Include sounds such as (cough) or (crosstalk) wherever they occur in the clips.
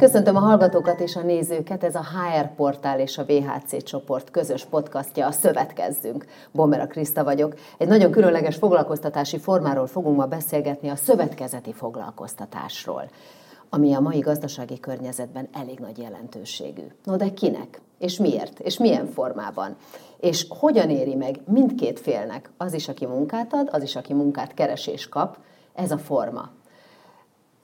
Köszöntöm a hallgatókat és a nézőket, ez a HR Portál és a VHC csoport közös podcastja, a Szövetkezzünk. Bombera Kriszta vagyok. Egy nagyon különleges foglalkoztatási formáról fogunk ma beszélgetni, a szövetkezeti foglalkoztatásról, ami a mai gazdasági környezetben elég nagy jelentőségű. No de kinek? És miért? És milyen formában? És hogyan éri meg mindkét félnek, az is, aki munkát ad, az is, aki munkát keres és kap, ez a forma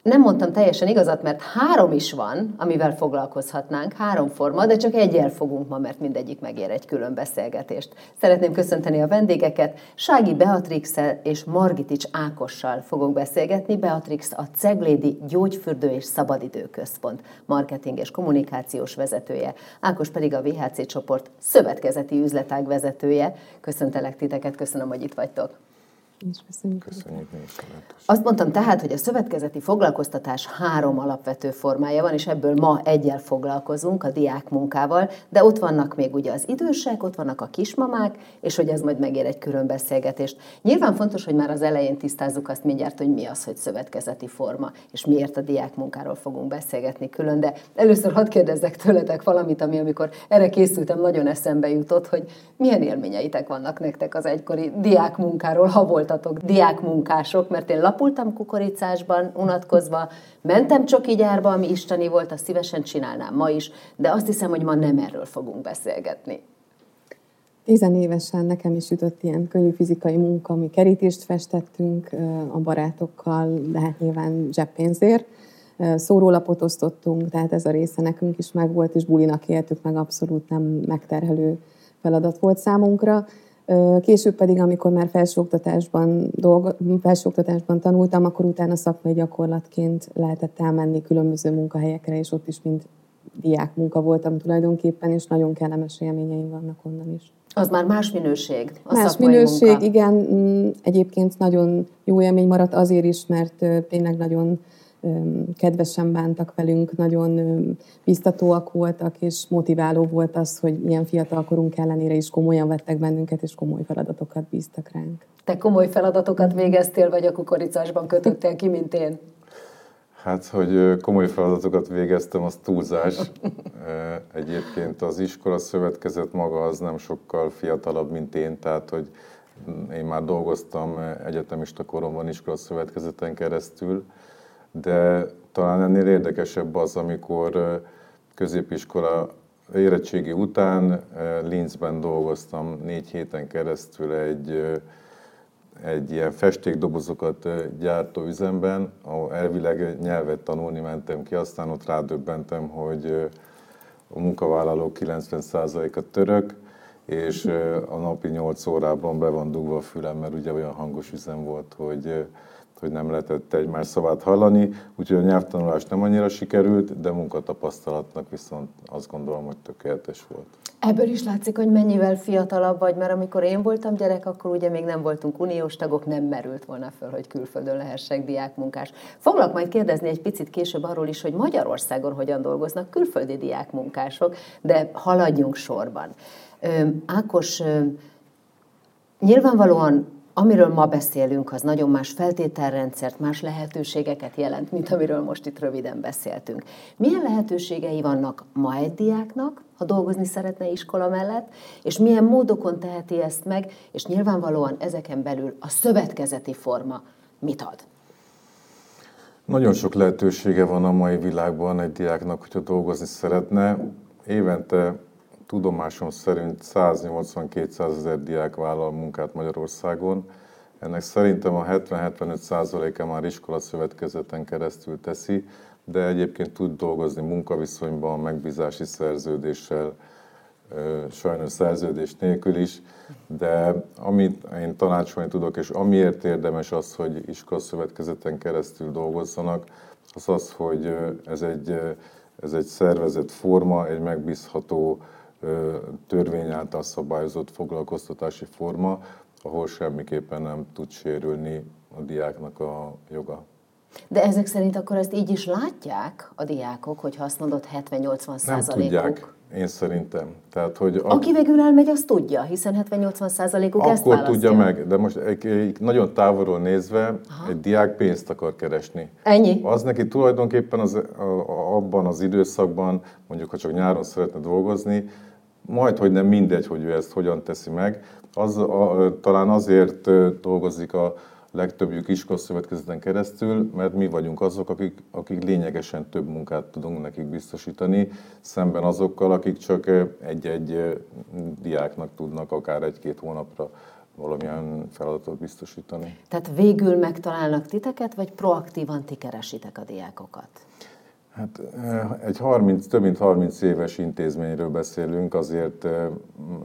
nem mondtam teljesen igazat, mert három is van, amivel foglalkozhatnánk, három forma, de csak egyel fogunk ma, mert mindegyik megér egy külön beszélgetést. Szeretném köszönteni a vendégeket. Sági beatrix és Margitics Ákossal fogok beszélgetni. Beatrix a Ceglédi Gyógyfürdő és Szabadidő Központ marketing és kommunikációs vezetője, Ákos pedig a VHC csoport szövetkezeti üzletág vezetője. Köszöntelek titeket, köszönöm, hogy itt vagytok. És köszönjük. Köszönjük mi is Azt mondtam tehát, hogy a szövetkezeti foglalkoztatás három alapvető formája van, és ebből ma egyel foglalkozunk, a diák munkával, de ott vannak még ugye az idősek, ott vannak a kismamák, és hogy ez majd megér egy külön beszélgetést. Nyilván fontos, hogy már az elején tisztázzuk azt mindjárt, hogy mi az, hogy szövetkezeti forma, és miért a diák munkáról fogunk beszélgetni külön, de először hadd kérdezzek tőletek valamit, ami amikor erre készültem, nagyon eszembe jutott, hogy milyen élményeitek vannak nektek az egykori diák munkáról, ha volt voltatok diákmunkások, mert én lapultam kukoricásban, unatkozva, mentem csoki gyárba, ami isteni volt, azt szívesen csinálnám ma is, de azt hiszem, hogy ma nem erről fogunk beszélgetni. Tizenévesen nekem is jutott ilyen könnyű fizikai munka, ami kerítést festettünk a barátokkal, de hát nyilván zseppénzért. Szórólapot osztottunk, tehát ez a része nekünk is megvolt, és bulinak éltük meg, abszolút nem megterhelő feladat volt számunkra. Később pedig, amikor már felsőoktatásban, dolgo, felsőoktatásban tanultam, akkor utána szakmai gyakorlatként lehetett elmenni különböző munkahelyekre, és ott is mind diák munka voltam tulajdonképpen, és nagyon kellemes élményeim vannak onnan is. Az már más minőség, a Más minőség, munka. igen. Mm, egyébként nagyon jó élmény maradt azért is, mert tényleg nagyon kedvesen bántak velünk, nagyon biztatóak voltak, és motiváló volt az, hogy ilyen fiatal korunk ellenére is komolyan vettek bennünket, és komoly feladatokat bíztak ránk. Te komoly feladatokat végeztél, vagy a kukoricásban kötöttél ki, mint én? Hát, hogy komoly feladatokat végeztem, az túlzás. Egyébként az iskola szövetkezet maga az nem sokkal fiatalabb, mint én, tehát, hogy én már dolgoztam egyetemista koromban iskola szövetkezeten keresztül, de talán ennél érdekesebb az, amikor középiskola érettségi után Linzben dolgoztam négy héten keresztül egy, egy ilyen festékdobozokat gyártó üzemben, ahol elvileg nyelvet tanulni mentem ki, aztán ott rádöbbentem, hogy a munkavállalók 90%-a török, és a napi 8 órában be van dugva a fülem, mert ugye olyan hangos üzem volt, hogy hogy nem lehetett egymás szavát hallani, úgyhogy a nyelvtanulás nem annyira sikerült, de munkatapasztalatnak viszont azt gondolom, hogy tökéletes volt. Ebből is látszik, hogy mennyivel fiatalabb vagy, mert amikor én voltam gyerek, akkor ugye még nem voltunk uniós tagok, nem merült volna föl, hogy külföldön lehessek diákmunkás. Foglak majd kérdezni egy picit később arról is, hogy Magyarországon hogyan dolgoznak külföldi diákmunkások, de haladjunk sorban. Ákos, nyilvánvalóan amiről ma beszélünk, az nagyon más feltételrendszert, más lehetőségeket jelent, mint amiről most itt röviden beszéltünk. Milyen lehetőségei vannak ma egy diáknak, ha dolgozni szeretne iskola mellett, és milyen módokon teheti ezt meg, és nyilvánvalóan ezeken belül a szövetkezeti forma mit ad? Nagyon sok lehetősége van a mai világban egy diáknak, hogyha dolgozni szeretne. Évente tudomásom szerint 180-200 ezer diák vállal munkát Magyarországon. Ennek szerintem a 70-75 százaléka már iskola szövetkezeten keresztül teszi, de egyébként tud dolgozni munkaviszonyban, megbízási szerződéssel, sajnos szerződés nélkül is, de amit én tanácsolni tudok, és amiért érdemes az, hogy iskola szövetkezeten keresztül dolgozzanak, az az, hogy ez egy, ez egy szervezett forma, egy megbízható törvény által szabályozott foglalkoztatási forma, ahol semmiképpen nem tud sérülni a diáknak a joga. De ezek szerint akkor ezt így is látják a diákok, hogy azt mondod 70-80 százalékuk? Nem tudják, én szerintem. Tehát, hogy a... Aki végül elmegy, az tudja, hiszen 70-80 százalékuk ezt Akkor tudja meg, de most egy, egy nagyon távolról nézve Aha. egy diák pénzt akar keresni. Ennyi? Az neki tulajdonképpen az, abban az időszakban, mondjuk ha csak nyáron szeretne dolgozni, majd, hogy nem mindegy, hogy ő ezt hogyan teszi meg. Az, a, talán azért dolgozik a legtöbbjük iskolaszövetkezeten keresztül, mert mi vagyunk azok, akik, akik lényegesen több munkát tudunk nekik biztosítani, szemben azokkal, akik csak egy-egy diáknak tudnak akár egy-két hónapra valamilyen feladatot biztosítani. Tehát végül megtalálnak titeket, vagy proaktívan ti keresitek a diákokat? Hát egy 30, több mint 30 éves intézményről beszélünk, azért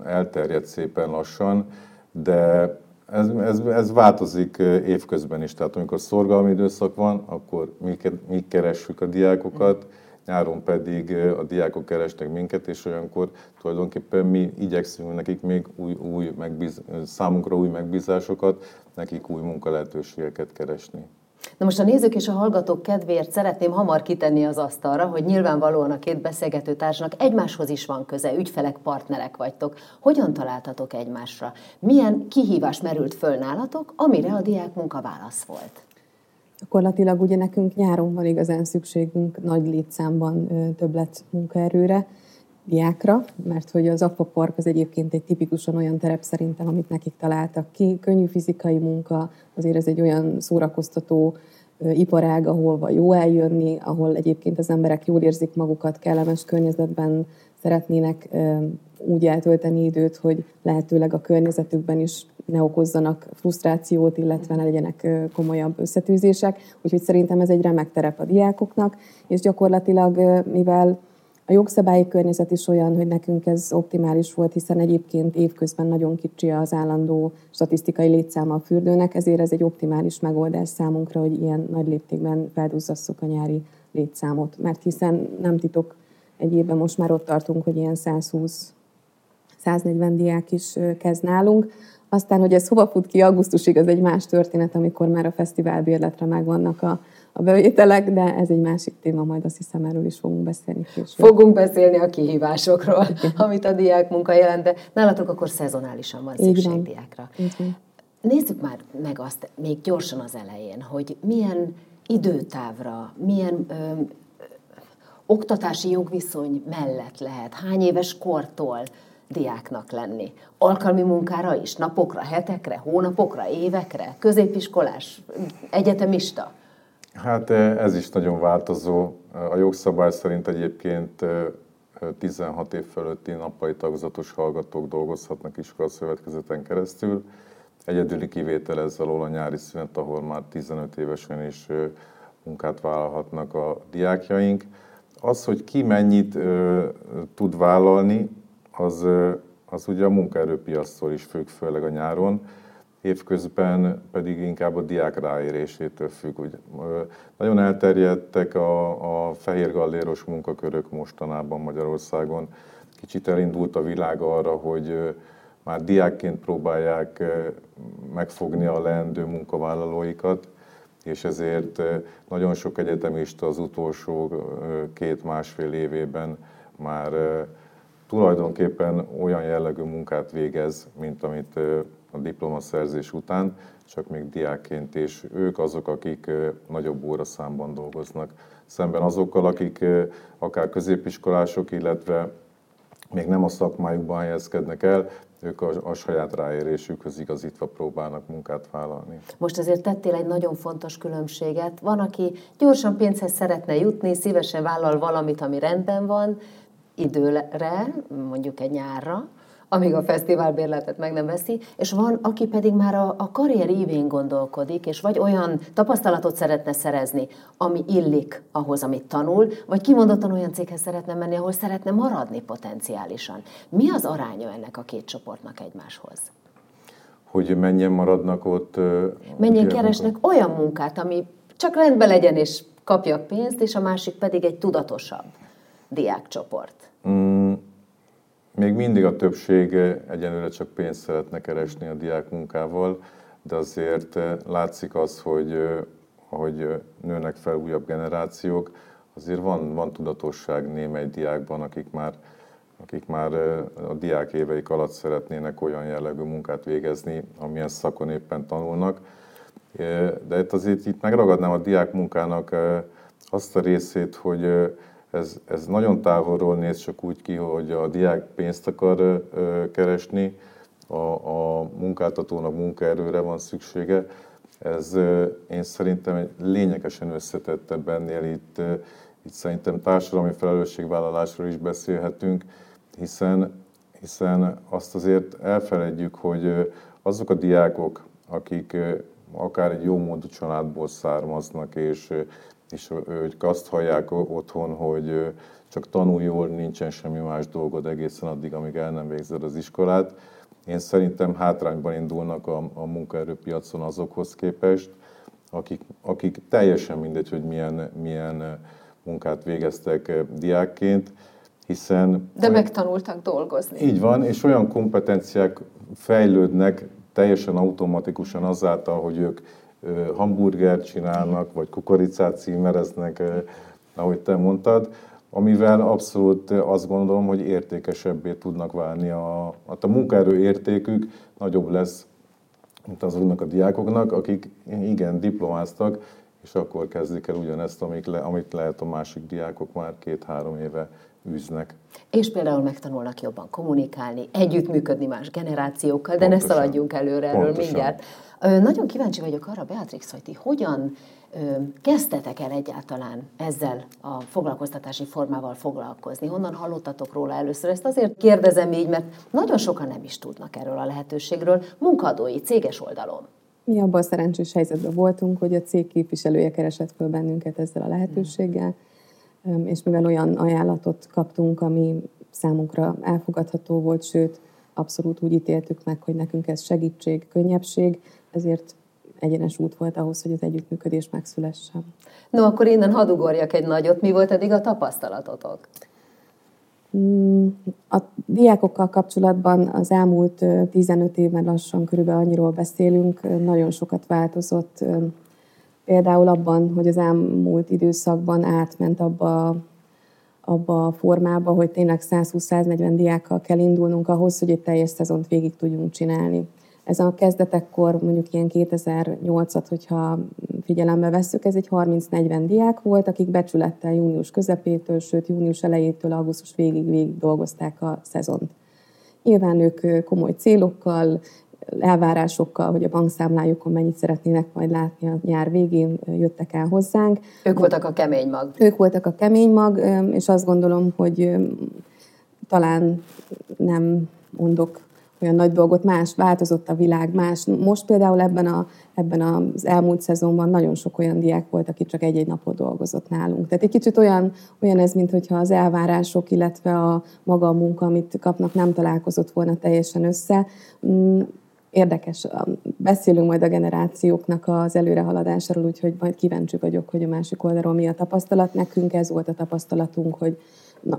elterjedt szépen lassan, de ez, ez, ez változik évközben is. Tehát amikor szorgalmi időszak van, akkor mi, mi keressük a diákokat, nyáron pedig a diákok keresnek minket, és olyankor tulajdonképpen mi igyekszünk nekik még új, új megbíz, számunkra új megbízásokat, nekik új munkalehetőségeket keresni. Na most a nézők és a hallgatók kedvéért szeretném hamar kitenni az asztalra, hogy nyilvánvalóan a két beszélgető társnak egymáshoz is van köze, ügyfelek, partnerek vagytok. Hogyan találtatok egymásra? Milyen kihívás merült föl nálatok, amire a diák munka válasz volt? Gyakorlatilag ugye nekünk nyáron van igazán szükségünk nagy létszámban többlet munkaerőre, diákra, mert hogy az Aquapark az egyébként egy tipikusan olyan terep szerintem, amit nekik találtak ki. Könnyű fizikai munka, azért ez egy olyan szórakoztató iparág, ahol jó eljönni, ahol egyébként az emberek jól érzik magukat, kellemes környezetben szeretnének úgy eltölteni időt, hogy lehetőleg a környezetükben is ne okozzanak frusztrációt, illetve ne legyenek komolyabb összetűzések. Úgyhogy szerintem ez egy remek terep a diákoknak, és gyakorlatilag, mivel a jogszabályi környezet is olyan, hogy nekünk ez optimális volt, hiszen egyébként évközben nagyon kicsi az állandó statisztikai létszáma a fürdőnek, ezért ez egy optimális megoldás számunkra, hogy ilyen nagy léptékben felduzzasszuk a nyári létszámot. Mert hiszen nem titok, egy évben most már ott tartunk, hogy ilyen 120 140 diák is kezd nálunk. Aztán, hogy ez hova fut ki augusztusig, az egy más történet, amikor már a fesztivál bérletre megvannak a a bevételek, de ez egy másik téma, majd azt hiszem erről is fogunk beszélni később. Fogunk beszélni a kihívásokról, amit a diák munka jelent, de nálatok akkor szezonálisan van szükség diákra. Nézzük már meg azt még gyorsan az elején, hogy milyen időtávra, milyen ö, ö, oktatási jogviszony mellett lehet, hány éves kortól diáknak lenni. Alkalmi munkára is, napokra, hetekre, hónapokra, évekre, középiskolás, egyetemista? Hát eh, ez is nagyon változó. A jogszabály szerint egyébként 16 eh, év fölötti nappali tagozatos hallgatók dolgozhatnak iskolaszövetkezeten keresztül. Egyedüli kivétel ez alól a nyári szünet, ahol már 15 évesen is eh, munkát vállalhatnak a diákjaink. Az, hogy ki mennyit tud vállalni, az, az ugye a munkaerőpiasztól is függ, főleg a nyáron évközben pedig inkább a diák ráérésétől függ. Ugye, nagyon elterjedtek a, a fehér galléros munkakörök mostanában Magyarországon. Kicsit elindult a világ arra, hogy már diákként próbálják megfogni a leendő munkavállalóikat, és ezért nagyon sok egyetemista az utolsó két-másfél évében már tulajdonképpen olyan jellegű munkát végez, mint amit a diplomaszerzés után, csak még diákként, és ők azok, akik nagyobb óraszámban dolgoznak. Szemben azokkal, akik akár középiskolások, illetve még nem a szakmájukban helyezkednek el, ők a, a saját ráérésükhöz igazítva próbálnak munkát vállalni. Most azért tettél egy nagyon fontos különbséget. Van, aki gyorsan pénzhez szeretne jutni, szívesen vállal valamit, ami rendben van, időre, mondjuk egy nyárra, amíg a fesztiválbérletet meg nem veszi, és van, aki pedig már a, a karrier évén gondolkodik, és vagy olyan tapasztalatot szeretne szerezni, ami illik ahhoz, amit tanul, vagy kimondottan olyan céghez szeretne menni, ahol szeretne maradni potenciálisan. Mi az aránya ennek a két csoportnak egymáshoz? Hogy mennyien maradnak ott? Mennyien keresnek munkát? olyan munkát, ami csak rendben legyen, és kapjak pénzt, és a másik pedig egy tudatosabb diákcsoport. Mm még mindig a többség egyenlőre csak pénzt szeretne keresni a diák munkával, de azért eh, látszik az, hogy eh, ahogy eh, nőnek fel újabb generációk, azért van, van tudatosság némely diákban, akik már, akik már a diák éveik alatt szeretnének olyan jellegű munkát végezni, amilyen szakon éppen tanulnak. De itt azért itt megragadnám a diák munkának azt a részét, hogy ez, ez nagyon távolról néz csak úgy ki, hogy a diák pénzt akar keresni, a, a munkáltatónak munkaerőre van szüksége. Ez én szerintem egy lényegesen összetettebb ennél itt, itt szerintem társadalmi felelősségvállalásról is beszélhetünk, hiszen, hiszen azt azért elfeledjük, hogy azok a diákok, akik akár egy jó módú családból származnak, és, és ők azt hallják otthon, hogy csak tanulj jól, nincsen semmi más dolgod egészen addig, amíg el nem végzed az iskolát. Én szerintem hátrányban indulnak a, a munkaerőpiacon azokhoz képest, akik, akik teljesen mindegy, hogy milyen, milyen munkát végeztek diákként, hiszen... De megtanultak dolgozni. Így van, és olyan kompetenciák fejlődnek teljesen automatikusan azáltal, hogy ők hamburgert csinálnak, vagy kukoricát címereznek, ahogy te mondtad, amivel abszolút azt gondolom, hogy értékesebbé tudnak válni. A, a munkaerő értékük nagyobb lesz, mint azoknak a diákoknak, akik igen, diplomáztak, és akkor kezdik el ugyanezt, amit, le, amit lehet a másik diákok már két-három éve űznek. És például megtanulnak jobban kommunikálni, együttműködni más generációkkal, de Pontosan. ne szaladjunk előre erről Pontosan. mindjárt. Nagyon kíváncsi vagyok arra, Beatrix, hogy ti hogyan kezdtetek el egyáltalán ezzel a foglalkoztatási formával foglalkozni? Honnan hallottatok róla először? Ezt azért kérdezem így, mert nagyon sokan nem is tudnak erről a lehetőségről munkadói, céges oldalon. Mi abban a szerencsés helyzetben voltunk, hogy a cég képviselője keresett föl bennünket ezzel a lehetőséggel, és mivel olyan ajánlatot kaptunk, ami számunkra elfogadható volt, sőt, abszolút úgy ítéltük meg, hogy nekünk ez segítség, könnyebbség, ezért egyenes út volt ahhoz, hogy az együttműködés megszülessen. No, akkor innen hadugorjak egy nagyot. Mi volt eddig a tapasztalatotok? Mm, a diákokkal kapcsolatban az elmúlt 15 évben lassan körülbelül annyiról beszélünk, nagyon sokat változott. Például abban, hogy az elmúlt időszakban átment abba, abba a formába, hogy tényleg 120-140 diákkal kell indulnunk ahhoz, hogy egy teljes szezont végig tudjunk csinálni. Ez a kezdetekkor, mondjuk ilyen 2008-at, hogyha figyelembe vesszük, ez egy 30-40 diák volt, akik becsülettel június közepétől, sőt június elejétől augusztus végig végig dolgozták a szezont. Nyilván ők komoly célokkal, elvárásokkal, hogy a bankszámlájukon mennyit szeretnének majd látni a nyár végén, jöttek el hozzánk. Ők voltak a kemény mag. Ők voltak a kemény mag, és azt gondolom, hogy talán nem mondok olyan nagy dolgot, más, változott a világ, más. Most például ebben, a, ebben az elmúlt szezonban nagyon sok olyan diák volt, aki csak egy-egy napot dolgozott nálunk. Tehát egy kicsit olyan, olyan ez, mintha az elvárások, illetve a maga a munka, amit kapnak, nem találkozott volna teljesen össze. Mm, érdekes, beszélünk majd a generációknak az előrehaladásáról, úgyhogy majd kíváncsi vagyok, hogy a másik oldalról mi a tapasztalat. Nekünk ez volt a tapasztalatunk, hogy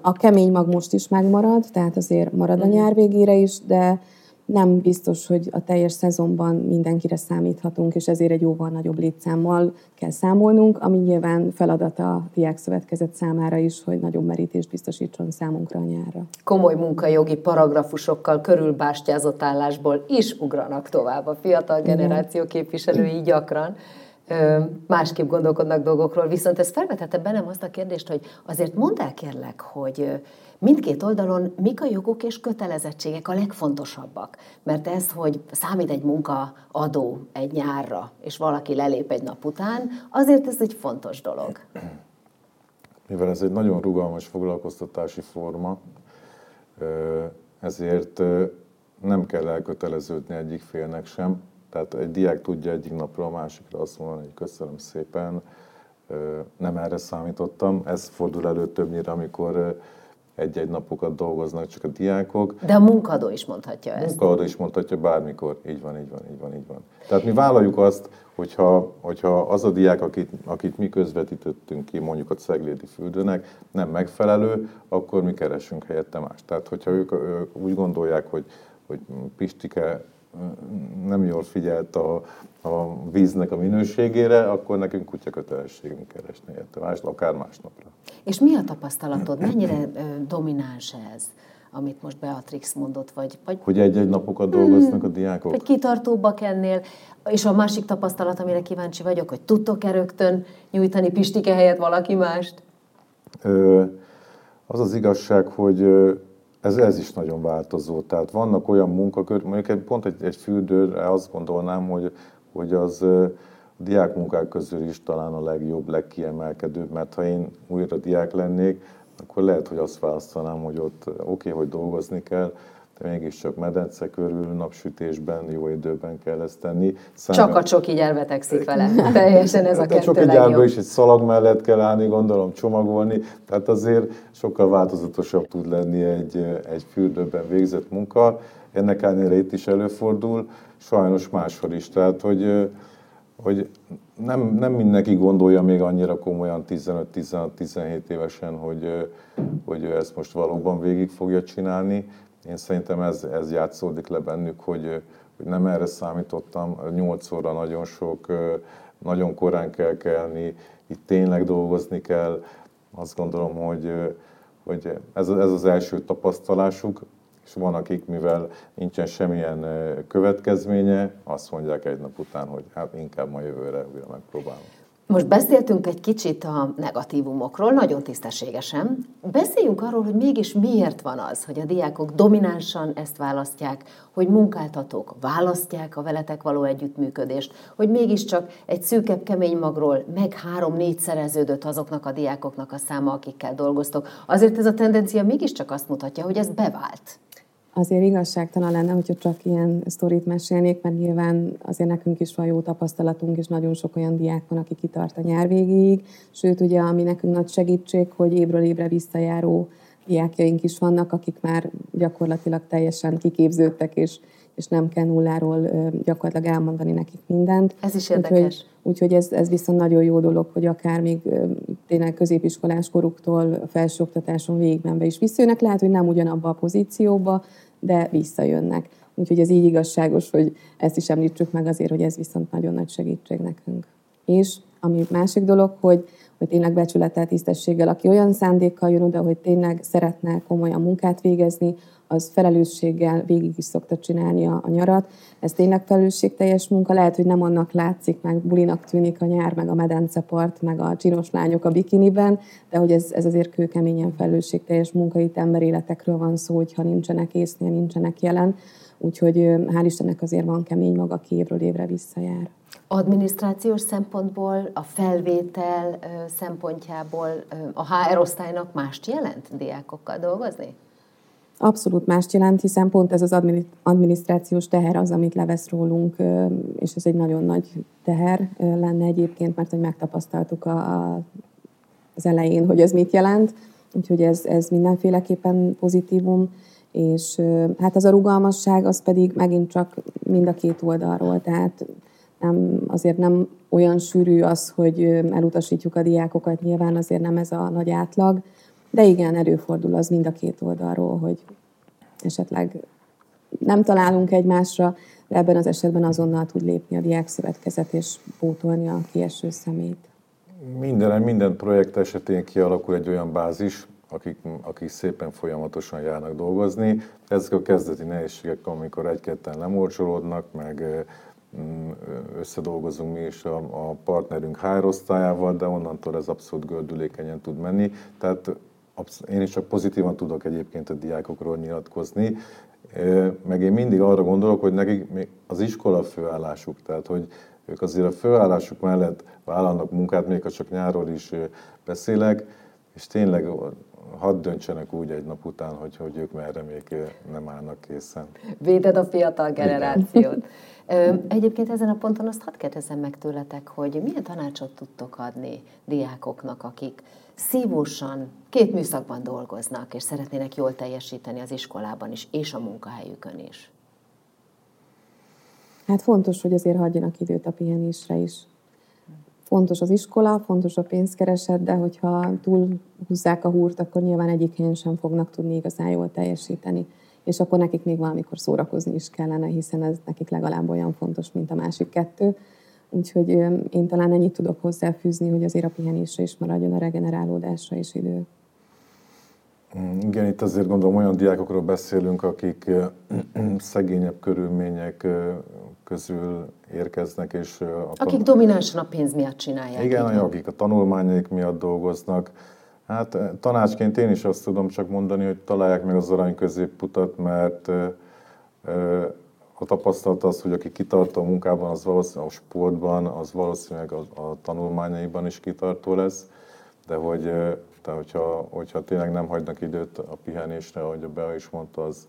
a kemény mag most is megmarad, tehát azért marad a mhm. nyár végére is, de nem biztos, hogy a teljes szezonban mindenkire számíthatunk, és ezért egy jóval nagyobb létszámmal kell számolnunk, ami nyilván feladat a Diák Szövetkezet számára is, hogy nagyobb merítést biztosítson számunkra a nyárra. Komoly munkajogi paragrafusokkal körülbástyázott állásból is ugranak tovább a fiatal generáció képviselői gyakran másképp gondolkodnak dolgokról. Viszont ez felvetette bennem azt a kérdést, hogy azért mondd el kérlek, hogy mindkét oldalon mik a jogok és kötelezettségek a legfontosabbak. Mert ez, hogy számít egy munkaadó egy nyárra, és valaki lelép egy nap után, azért ez egy fontos dolog. Mivel ez egy nagyon rugalmas foglalkoztatási forma, ezért nem kell elköteleződni egyik félnek sem, tehát egy diák tudja egyik napról a másikra azt mondani, hogy köszönöm szépen, nem erre számítottam. Ez fordul elő többnyire, amikor egy-egy napokat dolgoznak csak a diákok. De a munkadó is mondhatja ezt. A munkadó is mondhatja bármikor. Így van, így van, így van, így van. Tehát mi vállaljuk azt, hogyha, hogyha az a diák, akit, akit mi közvetítettünk ki, mondjuk a Ceglédi fürdőnek, nem megfelelő, akkor mi keresünk helyette más. Tehát, hogyha ők, ők úgy gondolják, hogy, hogy Pistike nem jól figyelt a, a víznek a minőségére, akkor nekünk kutya kötelességünk keresni érte, más, akár másnapra. És mi a tapasztalatod? Mennyire domináns ez? amit most Beatrix mondott, vagy... vagy hogy egy-egy napokat dolgoznak a diákok? Vagy kitartóbbak ennél, és a másik tapasztalat, amire kíváncsi vagyok, hogy tudtok-e rögtön nyújtani Pistike helyett valaki mást? Az az igazság, hogy ez, ez is nagyon változó. Tehát vannak olyan munkakör, mondjuk pont egy, egy fürdőre azt gondolnám, hogy, hogy az a diákmunkák közül is talán a legjobb, legkiemelkedőbb, mert ha én újra diák lennék, akkor lehet, hogy azt választanám, hogy ott oké, okay, hogy dolgozni kell, mégiscsak medence körül, napsütésben, jó időben kell ezt tenni. Számít... Csak a csoki gyár betegszik vele. (laughs) Teljesen ez a kettő A csoki gyárban is egy szalag mellett kell állni, gondolom, csomagolni. Tehát azért sokkal változatosabb tud lenni egy, egy fürdőben végzett munka. Ennek ellenére itt is előfordul, sajnos máshol is. Tehát, hogy, hogy nem, nem mindenki gondolja még annyira komolyan 15-16-17 évesen, hogy, hogy ő ezt most valóban végig fogja csinálni. Én szerintem ez, ez játszódik le bennük, hogy, hogy nem erre számítottam, 8 óra nagyon sok, nagyon korán kell kelni, itt tényleg dolgozni kell. Azt gondolom, hogy, hogy ez, ez az első tapasztalásuk, és van, akik, mivel nincsen semmilyen következménye, azt mondják egy nap után, hogy hát inkább ma jövőre újra megpróbálom. Most beszéltünk egy kicsit a negatívumokról, nagyon tisztességesen. Beszéljünk arról, hogy mégis miért van az, hogy a diákok dominánsan ezt választják, hogy munkáltatók választják a veletek való együttműködést, hogy mégiscsak egy szűkebb kemény magról meg három-négy szereződött azoknak a diákoknak a száma, akikkel dolgoztok. Azért ez a tendencia mégiscsak azt mutatja, hogy ez bevált azért igazságtalan lenne, hogyha csak ilyen sztorit mesélnék, mert nyilván azért nekünk is van jó tapasztalatunk, és nagyon sok olyan diák van, aki kitart a nyár végéig. Sőt, ugye, ami nekünk nagy segítség, hogy évről évre visszajáró diákjaink is vannak, akik már gyakorlatilag teljesen kiképződtek, és és nem kell nulláról gyakorlatilag elmondani nekik mindent. Ez is érdekes. Úgyhogy, úgyhogy ez, ez viszont nagyon jó dolog, hogy akár még tényleg középiskolás koruktól felsőoktatáson végigmenve is visszajönnek. Lehet, hogy nem ugyanabba a pozícióba, de visszajönnek. Úgyhogy ez így igazságos, hogy ezt is említsük meg azért, hogy ez viszont nagyon nagy segítség nekünk. És ami másik dolog, hogy, hogy tényleg becsülettel, tisztességgel, aki olyan szándékkal jön oda, hogy tényleg szeretne komolyan munkát végezni, az felelősséggel végig is szokta csinálni a, a nyarat. Ez tényleg felelősségteljes munka, lehet, hogy nem annak látszik, meg bulinak tűnik a nyár, meg a medencepart, meg a csinos lányok a bikiniben, de hogy ez, ez azért kőkeményen felelősségteljes munka, itt emberéletekről van szó, hogyha nincsenek észnél, nincsenek jelen. Úgyhogy hál' Istennek azért van kemény maga, aki évről évre visszajár. Adminisztrációs szempontból, a felvétel szempontjából a HR osztálynak mást jelent diákokkal dolgozni? Abszolút mást jelent, hiszen pont ez az adminisztrációs teher az, amit levesz rólunk, és ez egy nagyon nagy teher lenne egyébként, mert hogy megtapasztaltuk a, a, az elején, hogy ez mit jelent, úgyhogy ez, ez mindenféleképpen pozitívum, és hát az a rugalmasság, az pedig megint csak mind a két oldalról, tehát nem, azért nem olyan sűrű az, hogy elutasítjuk a diákokat, nyilván azért nem ez a nagy átlag, de igen, előfordul az mind a két oldalról, hogy esetleg nem találunk egymásra, de ebben az esetben azonnal tud lépni a diákszövetkezet és pótolni a kieső szemét. Minden, minden projekt esetén kialakul egy olyan bázis, akik, akik szépen folyamatosan járnak dolgozni. Ezek a kezdeti nehézségek, amikor egy-ketten lemorcsolódnak, meg mm, összedolgozunk mi is a, a partnerünk HR osztályával, de onnantól ez abszolút gördülékenyen tud menni. Tehát én is csak pozitívan tudok egyébként a diákokról nyilatkozni, meg én mindig arra gondolok, hogy nekik az iskola főállásuk, tehát hogy ők azért a főállásuk mellett vállalnak munkát, még ha csak nyáról is beszélek, és tényleg hadd döntsenek úgy egy nap után, hogy, hogy ők merre még nem állnak készen. Véded a fiatal generációt. Egyébként ezen a ponton azt hadd kérdezem meg tőletek, hogy milyen tanácsot tudtok adni diákoknak, akik szívósan két műszakban dolgoznak, és szeretnének jól teljesíteni az iskolában is, és a munkahelyükön is? Hát fontos, hogy azért hagyjanak időt a pihenésre is. Fontos az iskola, fontos a pénzkereset, de hogyha túl húzzák a húrt, akkor nyilván egyik helyen sem fognak tudni igazán jól teljesíteni. És akkor nekik még valamikor szórakozni is kellene, hiszen ez nekik legalább olyan fontos, mint a másik kettő. Úgyhogy én talán ennyit tudok hozzáfűzni, hogy azért a pihenésre is maradjon a regenerálódásra is idő. Mm, igen, itt azért gondolom olyan diákokról beszélünk, akik (clears throat) szegényebb körülmények közül érkeznek. És a akik dominánsan a pénz miatt csinálják. Igen, így akik a tanulmányaik miatt dolgoznak. Hát tanácsként én is azt tudom csak mondani, hogy találják meg az arany középputat, mert a tapasztalat az, hogy aki kitartó a munkában, az valószínűleg a sportban, az valószínűleg a, a tanulmányaiban is kitartó lesz, de hogy de hogyha, hogyha tényleg nem hagynak időt a pihenésre, ahogy a Bea is mondta, az,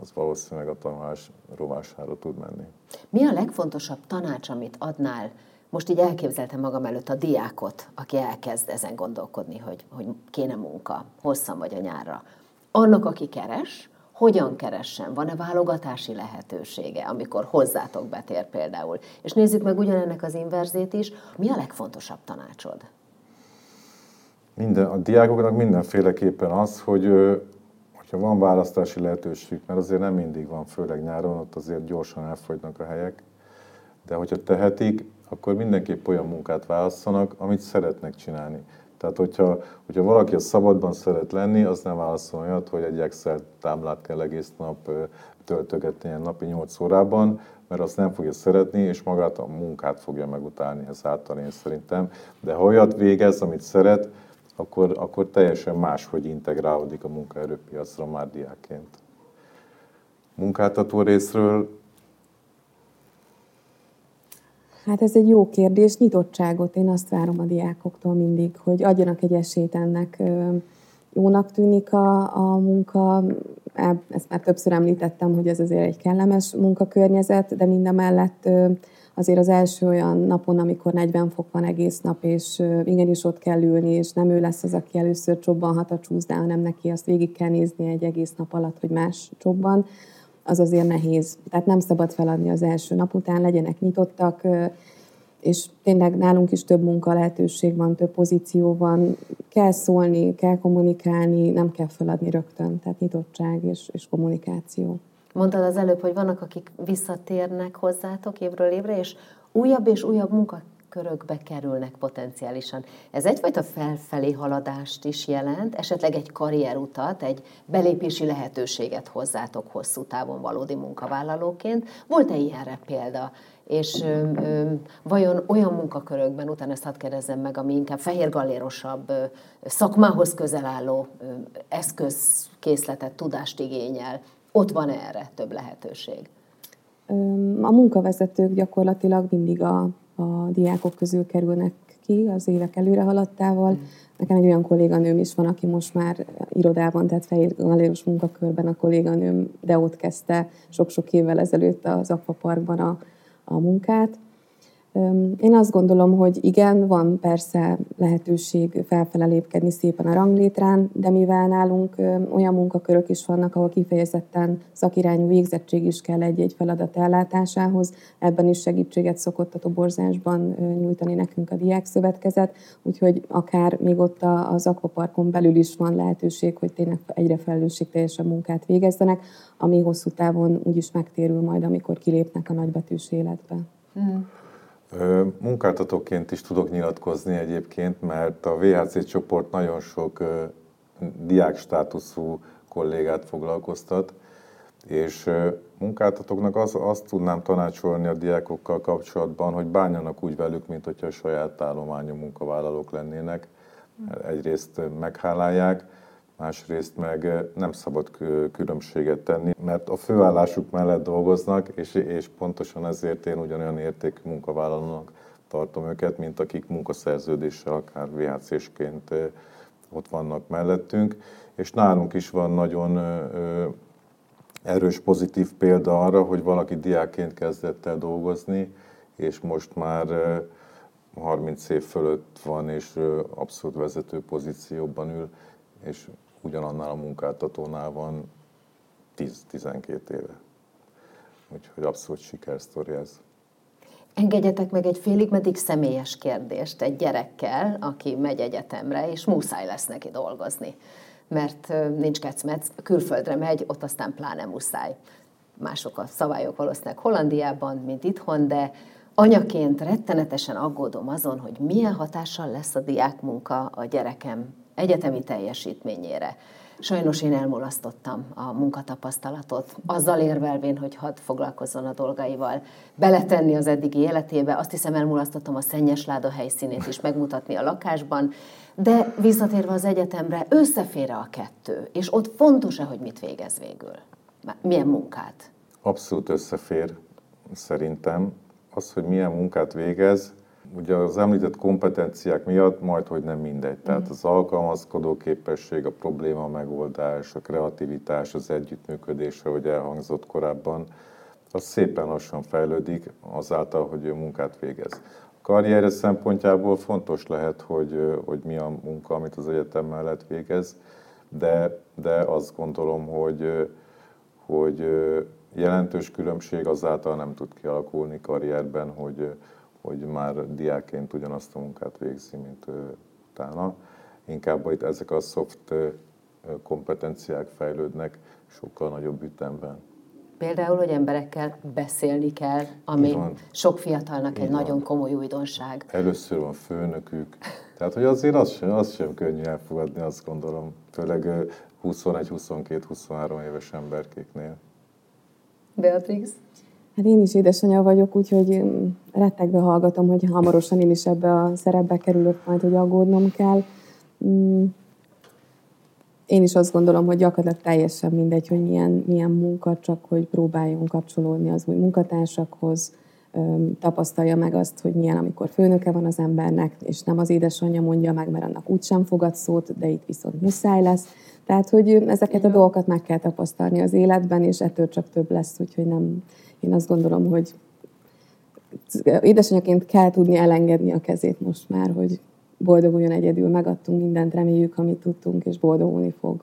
az valószínűleg a tanulás rovására tud menni. Mi a legfontosabb tanács, amit adnál? Most így elképzeltem magam előtt a diákot, aki elkezd ezen gondolkodni, hogy, hogy kéne munka, hosszan vagy a nyárra. Annak, aki keres, hogyan keressen, van-e válogatási lehetősége, amikor hozzátok betér például. És nézzük meg ugyanennek az inverzét is, mi a legfontosabb tanácsod? Minden, a diákoknak mindenféleképpen az, hogy hogyha van választási lehetőség, mert azért nem mindig van, főleg nyáron, ott azért gyorsan elfogynak a helyek, de hogyha tehetik, akkor mindenképp olyan munkát válasszanak, amit szeretnek csinálni. Tehát, hogyha, hogyha valaki a szabadban szeret lenni, az nem válaszol olyat, hogy egy Excel táblát kell egész nap töltögetni ilyen napi 8 órában, mert azt nem fogja szeretni, és magát a munkát fogja megutálni ezáltal én szerintem. De ha olyat végez, amit szeret, akkor, akkor teljesen máshogy integrálódik a munkaerőpiacra már diákként. Munkáltató részről Hát ez egy jó kérdés, nyitottságot én azt várom a diákoktól mindig, hogy adjanak egy esélyt ennek. Jónak tűnik a, a munka, ezt már többször említettem, hogy ez azért egy kellemes munkakörnyezet, de minden mellett azért az első olyan napon, amikor 40 fok van egész nap, és igenis ott kell ülni, és nem ő lesz az, aki először csobbanhat a csúszdán, hanem neki azt végig kell nézni egy egész nap alatt, hogy más csobban, az azért nehéz. Tehát nem szabad feladni az első nap után, legyenek nyitottak, és tényleg nálunk is több munka lehetőség van, több pozíció van, kell szólni, kell kommunikálni, nem kell feladni rögtön, tehát nyitottság és, és kommunikáció. Mondtad az előbb, hogy vannak, akik visszatérnek hozzátok évről évre, és újabb és újabb munkakörökbe kerülnek potenciálisan. Ez egyfajta felfelé haladást is jelent, esetleg egy karrierutat, egy belépési lehetőséget hozzátok hosszú távon valódi munkavállalóként. Volt-e ilyenre példa? És ö, ö, vajon olyan munkakörökben, utána ezt hadd kérdezzem meg, ami inkább fehérgallérosabb, ö, szakmához közel álló eszközkészletet, tudást igényel, ott van erre több lehetőség? A munkavezetők gyakorlatilag mindig a, a diákok közül kerülnek ki az évek előre haladtával. Mm. Nekem egy olyan kolléganőm is van, aki most már irodában, tehát galéros munkakörben a kolléganőm, de ott kezdte sok-sok évvel ezelőtt az Aquaparkban a, a munkát. Én azt gondolom, hogy igen, van persze lehetőség felfele lépkedni szépen a ranglétrán, de mivel nálunk olyan munkakörök is vannak, ahol kifejezetten szakirányú végzettség is kell egy-egy feladat ellátásához, ebben is segítséget szokott a toborzásban nyújtani nekünk a Diák Szövetkezet, úgyhogy akár még ott az akvaparkon belül is van lehetőség, hogy tényleg egyre felelősségteljesen munkát végezzenek, ami hosszú távon úgyis megtérül majd, amikor kilépnek a nagybetűs életbe. Hmm. Munkáltatóként is tudok nyilatkozni egyébként, mert a VHC csoport nagyon sok diák státuszú kollégát foglalkoztat, és munkáltatóknak az, azt tudnám tanácsolni a diákokkal kapcsolatban, hogy bánjanak úgy velük, mint hogyha a saját állományú munkavállalók lennének. Egyrészt meghálálják, másrészt meg nem szabad különbséget tenni, mert a főállásuk mellett dolgoznak, és, és pontosan ezért én ugyanolyan értékű munkavállalónak tartom őket, mint akik munkaszerződéssel, akár VHC-sként ott vannak mellettünk. És nálunk is van nagyon erős pozitív példa arra, hogy valaki diákként kezdett el dolgozni, és most már 30 év fölött van, és abszolút vezető pozícióban ül, és ugyanannál a munkáltatónál van 10-12 éve. Úgyhogy abszolút sikersztori ez. Engedjetek meg egy félig meddig személyes kérdést egy gyerekkel, aki megy egyetemre, és muszáj lesz neki dolgozni. Mert nincs kecmec, külföldre megy, ott aztán pláne muszáj. Mások a szabályok valószínűleg Hollandiában, mint itthon, de anyaként rettenetesen aggódom azon, hogy milyen hatással lesz a diákmunka a gyerekem egyetemi teljesítményére. Sajnos én elmulasztottam a munkatapasztalatot, azzal érvelvén, hogy hadd foglalkozzon a dolgaival, beletenni az eddigi életébe, azt hiszem elmulasztottam a szennyes láda helyszínét is megmutatni a lakásban, de visszatérve az egyetemre, összefér a kettő, és ott fontos-e, hogy mit végez végül? Milyen munkát? Abszolút összefér, szerintem. Az, hogy milyen munkát végez, ugye az említett kompetenciák miatt majd, hogy nem mindegy. Tehát mhm. az alkalmazkodó képesség, a probléma megoldás, a kreativitás, az együttműködés, ahogy elhangzott korábban, az szépen lassan fejlődik azáltal, hogy ő munkát végez. A karrierje szempontjából fontos lehet, hogy, hogy mi a munka, amit az egyetem mellett végez, de, de azt gondolom, hogy, hogy jelentős különbség azáltal nem tud kialakulni karrierben, hogy, hogy már diákként ugyanazt a munkát végzi, mint utána. Inkább itt ezek a soft kompetenciák fejlődnek sokkal nagyobb ütemben. Például, hogy emberekkel beszélni kell, ami van. sok fiatalnak egy van. nagyon komoly újdonság. Először van főnökük. Tehát, hogy azért az sem, az sem könnyű elfogadni, azt gondolom. Főleg 21, 22, 23 éves emberkéknél. Beatrix? Hát én is édesanyja vagyok, úgyhogy mm, rettegve hallgatom, hogy hamarosan én is ebbe a szerepbe kerülök majd, hogy aggódnom kell. Mm. Én is azt gondolom, hogy gyakorlatilag teljesen mindegy, hogy milyen, milyen munka, csak hogy próbáljon kapcsolódni az új munkatársakhoz, tapasztalja meg azt, hogy milyen, amikor főnöke van az embernek, és nem az édesanyja mondja meg, mert annak úgysem fogad szót, de itt viszont muszáj lesz. Tehát, hogy ezeket a dolgokat meg kell tapasztalni az életben, és ettől csak több lesz, úgyhogy nem, én azt gondolom, hogy édesanyjaként kell tudni elengedni a kezét most már, hogy boldoguljon egyedül, megadtunk mindent, reméljük, amit tudtunk, és boldogulni fog.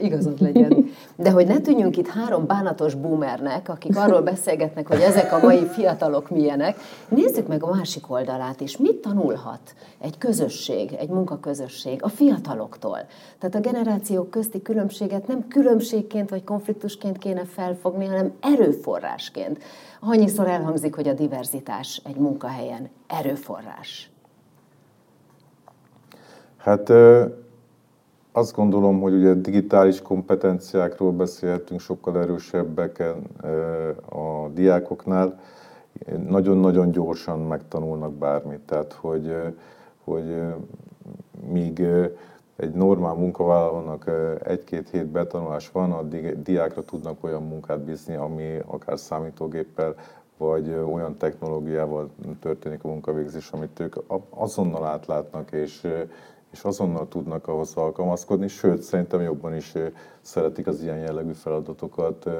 Igazad legyen. De hogy ne tűnjünk itt három bánatos boomernek, akik arról beszélgetnek, hogy ezek a mai fiatalok milyenek, nézzük meg a másik oldalát is. Mit tanulhat egy közösség, egy munkaközösség a fiataloktól? Tehát a generációk közti különbséget nem különbségként vagy konfliktusként kéne felfogni, hanem erőforrásként. Annyiszor elhangzik, hogy a diverzitás egy munkahelyen erőforrás. Hát azt gondolom, hogy ugye digitális kompetenciákról beszélhetünk sokkal erősebbeken a diákoknál. Nagyon-nagyon gyorsan megtanulnak bármit. Tehát, hogy, hogy míg egy normál munkavállalónak egy-két hét betanulás van, a diákra tudnak olyan munkát bízni, ami akár számítógéppel, vagy olyan technológiával történik a munkavégzés, amit ők azonnal átlátnak, és, és azonnal tudnak ahhoz alkalmazkodni, sőt, szerintem jobban is szeretik az ilyen jellegű feladatokat,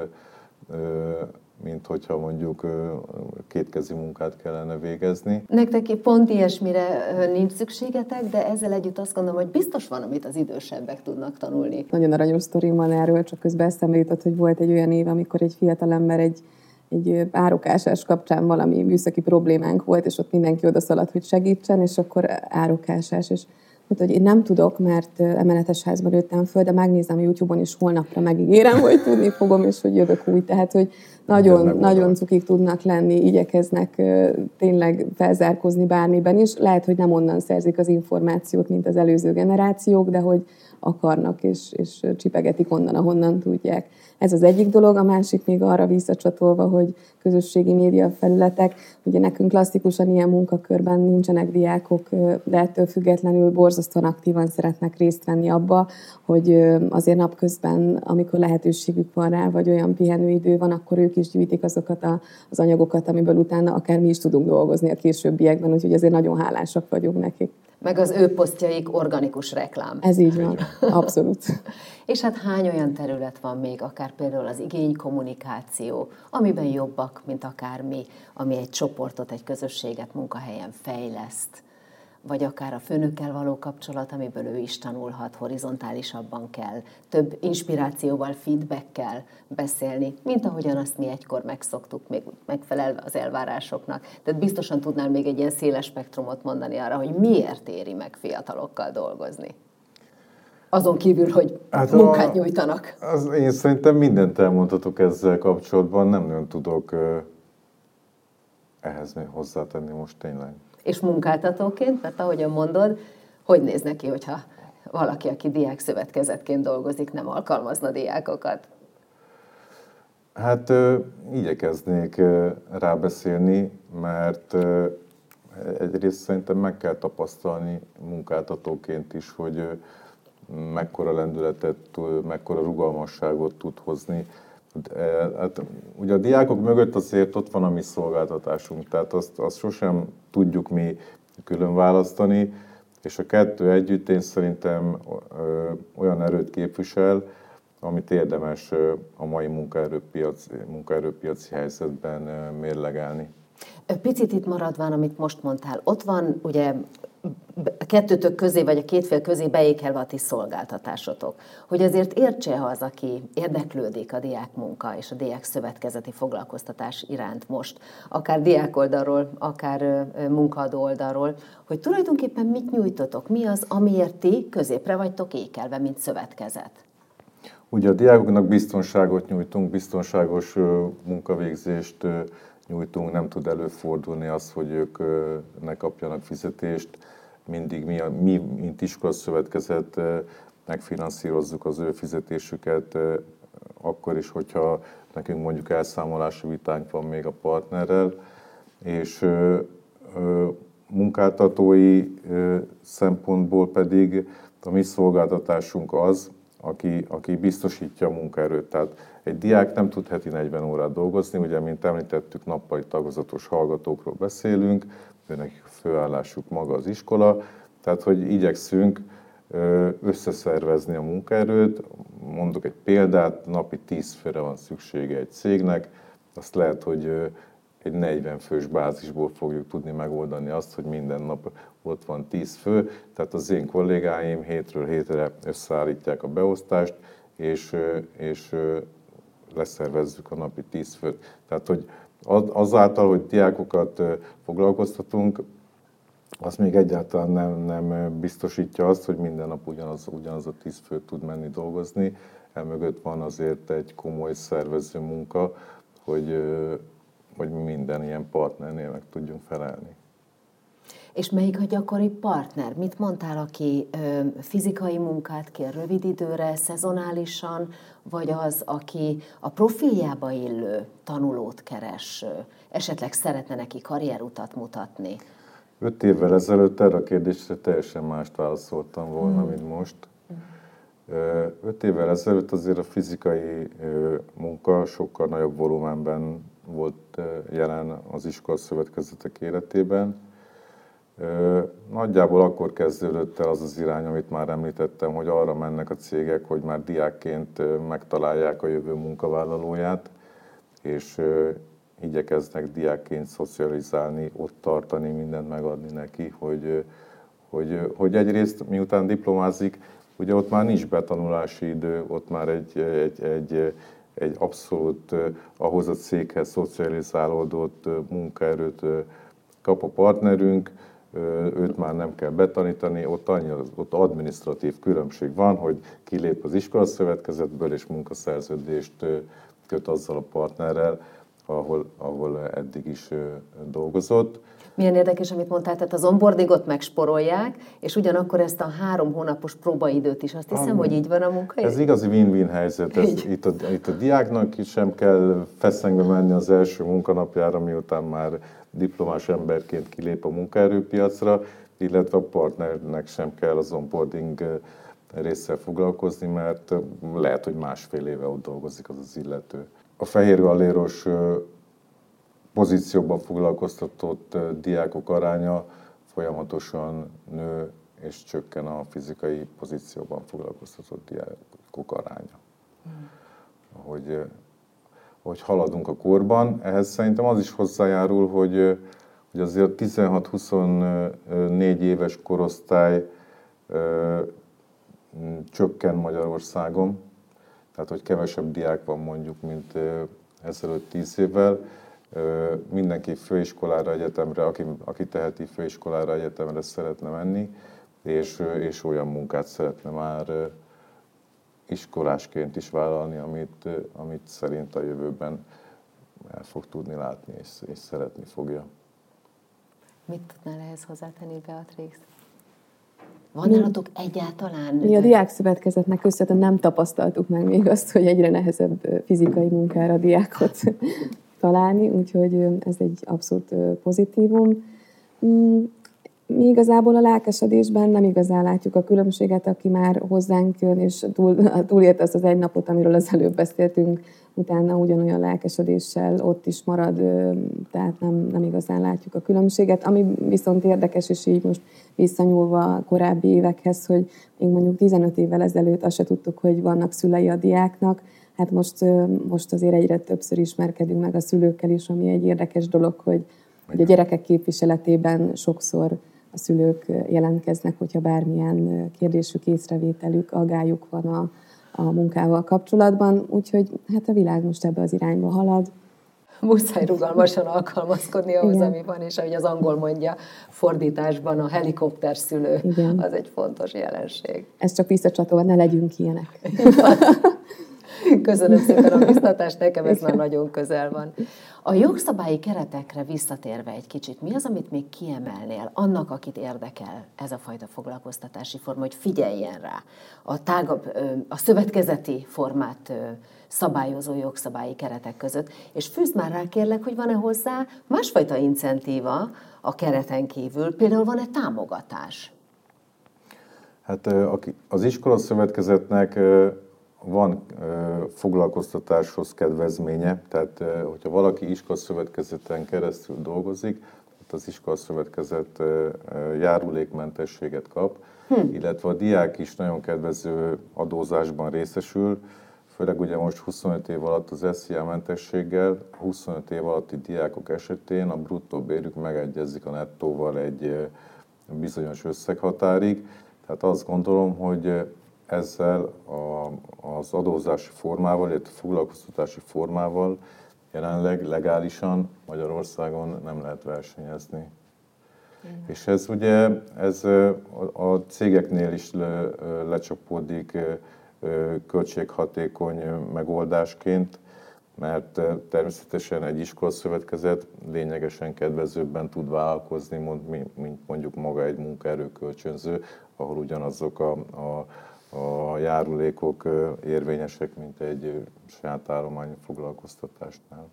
mint hogyha mondjuk kétkezi munkát kellene végezni. Nektek pont ilyesmire nincs szükségetek, de ezzel együtt azt gondolom, hogy biztos van, amit az idősebbek tudnak tanulni. Nagyon aranyos sztorim van erről, csak közben eszembe jutott, hogy volt egy olyan év, amikor egy fiatalember egy egy árokásás kapcsán valami műszaki problémánk volt, és ott mindenki odaszaladt, hogy segítsen, és akkor árokásás, és Hát, hogy én nem tudok, mert emeletes házban nőttem föl, de megnézem YouTube-on, és holnapra megígérem, hogy tudni fogom, és hogy jövök úgy. Tehát, hogy nagyon, nagyon cukik tudnak lenni, igyekeznek tényleg felzárkozni bármiben is. Lehet, hogy nem onnan szerzik az információt, mint az előző generációk, de hogy akarnak, és, és csipegetik onnan, ahonnan tudják. Ez az egyik dolog, a másik még arra visszacsatolva, hogy közösségi média felületek, ugye nekünk klasszikusan ilyen munkakörben nincsenek diákok, de ettől függetlenül borzasztóan aktívan szeretnek részt venni abba, hogy azért napközben, amikor lehetőségük van rá, vagy olyan pihenőidő van, akkor ők is gyűjtik azokat a, az anyagokat, amiből utána akár mi is tudunk dolgozni a későbbiekben, úgyhogy azért nagyon hálásak vagyunk nekik meg az ő posztjaik organikus reklám. Ez így van, abszolút. (laughs) És hát hány olyan terület van még, akár például az igénykommunikáció, amiben jobbak, mint akár mi, ami egy csoportot, egy közösséget munkahelyen fejleszt, vagy akár a főnökkel való kapcsolat, amiből ő is tanulhat, horizontálisabban kell, több inspirációval, feedbackkel beszélni, mint ahogyan azt mi egykor megszoktuk, még megfelelve az elvárásoknak. Tehát biztosan tudnál még egy ilyen széles spektrumot mondani arra, hogy miért éri meg fiatalokkal dolgozni. Azon kívül, hogy hát munkát a, nyújtanak. Az, én szerintem mindent elmondhatok ezzel kapcsolatban, nem nagyon tudok ehhez még hozzátenni most tényleg és munkáltatóként, mert ahogyan mondod, hogy néz neki, hogyha valaki, aki diák szövetkezetként dolgozik, nem alkalmazna diákokat? Hát igyekeznék rábeszélni, mert egyrészt szerintem meg kell tapasztalni munkáltatóként is, hogy mekkora lendületet, mekkora rugalmasságot tud hozni. Hát, ugye a diákok mögött azért ott van a mi szolgáltatásunk, tehát azt, azt sosem tudjuk mi külön választani, és a kettő együtt én szerintem olyan erőt képvisel, amit érdemes a mai munkaerőpiaci, munkaerőpiaci helyzetben mérlegelni. Picit itt maradván, amit most mondtál, ott van ugye a kettőtök közé, vagy a két fél közé beékelve a ti szolgáltatásotok. Hogy azért értse az, aki érdeklődik a diák munka és a diák szövetkezeti foglalkoztatás iránt most, akár diák oldalról, akár munkaadó oldalról, hogy tulajdonképpen mit nyújtotok, mi az, amiért ti középre vagytok ékelve, mint szövetkezet? Ugye a diákoknak biztonságot nyújtunk, biztonságos munkavégzést nyújtunk, nem tud előfordulni az, hogy ők ne kapjanak fizetést. Mindig mi, mi mint iskolaszövetkezet megfinanszírozzuk az ő fizetésüket, akkor is, hogyha nekünk mondjuk elszámolási vitánk van még a partnerrel, és munkáltatói szempontból pedig a mi szolgáltatásunk az, aki, aki biztosítja a munkaerőt. Tehát egy diák nem tud heti 40 órát dolgozni, ugye, mint említettük, nappali tagozatos hallgatókról beszélünk, őnek főállásuk maga az iskola, tehát hogy igyekszünk összeszervezni a munkaerőt. Mondok egy példát, napi 10 főre van szüksége egy cégnek, azt lehet, hogy egy 40 fős bázisból fogjuk tudni megoldani azt, hogy minden nap ott van 10 fő, tehát az én kollégáim hétről hétre összeállítják a beosztást, és, és leszervezzük a napi 10 főt. Tehát, hogy azáltal, hogy diákokat foglalkoztatunk, az még egyáltalán nem, nem biztosítja azt, hogy minden nap ugyanaz, ugyanaz a 10 fő tud menni dolgozni. Emögött van azért egy komoly szervező munka, hogy, hogy minden ilyen partnernél meg tudjunk felelni. És melyik a gyakori partner? Mit mondtál, aki ö, fizikai munkát kér rövid időre, szezonálisan, vagy az, aki a profiljába illő tanulót keres, esetleg szeretne neki karrierutat mutatni? Öt évvel ezelőtt erre a kérdésre teljesen mást válaszoltam volna, mint most. Öt évvel ezelőtt azért a fizikai munka sokkal nagyobb volumenben volt jelen az iskolaszövetkezetek életében Nagyjából akkor kezdődött el az az irány, amit már említettem, hogy arra mennek a cégek, hogy már diákként megtalálják a jövő munkavállalóját, és igyekeznek diákként szocializálni, ott tartani, mindent megadni neki, hogy, hogy, hogy egyrészt miután diplomázik, ugye ott már nincs betanulási idő, ott már egy, egy, egy, egy abszolút ahhoz a céghez szocializálódott munkaerőt kap a partnerünk, őt már nem kell betanítani, ott, annyi, ott administratív különbség van, hogy kilép az iskolaszövetkezetből és munkaszerződést köt azzal a partnerrel, ahol, ahol eddig is dolgozott. Milyen érdekes, amit mondtál, tehát az onboardingot megsporolják, és ugyanakkor ezt a három hónapos próbaidőt is, azt hiszem, Amin. hogy így van a munka. Ez igazi win-win helyzet. Ez, itt, a, itt a diáknak sem kell feszengve menni az első munkanapjára, miután már diplomás emberként kilép a munkaerőpiacra, illetve a partnernek sem kell az onboarding résszel foglalkozni, mert lehet, hogy másfél éve ott dolgozik az az illető. A fehér galléros pozícióban foglalkoztatott diákok aránya folyamatosan nő, és csökken a fizikai pozícióban foglalkoztatott diákok aránya. Hmm. Hogy hogy haladunk a korban. Ehhez szerintem az is hozzájárul, hogy, hogy azért 16-24 éves korosztály csökken Magyarországon, tehát hogy kevesebb diák van mondjuk, mint ezelőtt 10 évvel. Mindenki főiskolára, egyetemre, aki, aki teheti főiskolára, egyetemre szeretne menni, és, és olyan munkát szeretne már iskolásként is vállalni, amit, amit szerint a jövőben el fog tudni látni, és, és szeretni fogja. Mit tudnál ehhez hozzátenni, Beatrix? Van nálatok egyáltalán? Mi a Diák Szövetkezetnek köszönhetően nem tapasztaltuk meg még azt, hogy egyre nehezebb fizikai munkára diákot (laughs) találni, úgyhogy ez egy abszolút pozitívum. Mi igazából a lelkesedésben nem igazán látjuk a különbséget, aki már hozzánk jön, és túl, (laughs) túlélt azt az egy napot, amiről az előbb beszéltünk, utána ugyanolyan lelkesedéssel ott is marad, tehát nem, nem igazán látjuk a különbséget. Ami viszont érdekes, és így most visszanyúlva a korábbi évekhez, hogy még mondjuk 15 évvel ezelőtt azt se tudtuk, hogy vannak szülei a diáknak, hát most, most azért egyre többször ismerkedünk meg a szülőkkel is, ami egy érdekes dolog, hogy, hogy a gyerekek képviseletében sokszor a szülők jelentkeznek, hogyha bármilyen kérdésük, észrevételük, agályuk van a, a munkával kapcsolatban, úgyhogy hát a világ most ebbe az irányba halad. Muszáj rugalmasan alkalmazkodni ahhoz, Igen. ami van, és ahogy az angol mondja, fordításban a helikopter szülő Igen. az egy fontos jelenség. Ez csak visszacsatolva, ne legyünk ilyenek. (laughs) Köszönöm szépen a biztatást, nekem ez már nagyon közel van. A jogszabályi keretekre visszatérve egy kicsit, mi az, amit még kiemelnél? Annak, akit érdekel ez a fajta foglalkoztatási forma, hogy figyeljen rá. A tágabb, a szövetkezeti formát szabályozó jogszabályi keretek között, és fűzd már rá kérlek, hogy van-e hozzá másfajta incentíva a kereten kívül, például van-e támogatás? Hát az iskola szövetkezetnek van foglalkoztatáshoz kedvezménye, tehát hogyha valaki iskolaszövetkezeten keresztül dolgozik, az iskolaszövetkezet járulékmentességet kap, hm. illetve a diák is nagyon kedvező adózásban részesül, főleg ugye most 25 év alatt az SZIA mentességgel, 25 év alatti diákok esetén a bruttó bérük megegyezik a nettóval egy bizonyos összeghatárig. Tehát azt gondolom, hogy ezzel a, az adózási formával, illetve foglalkoztatási formával jelenleg legálisan Magyarországon nem lehet versenyezni. Igen. És ez ugye ez a cégeknél is le, lecsapódik költséghatékony megoldásként, mert természetesen egy iskolaszövetkezet lényegesen kedvezőbben tud vállalkozni, mint mondjuk maga egy munkaerőkölcsönző, ahol ugyanazok a, a a járulékok érvényesek, mint egy saját állományi foglalkoztatásnál.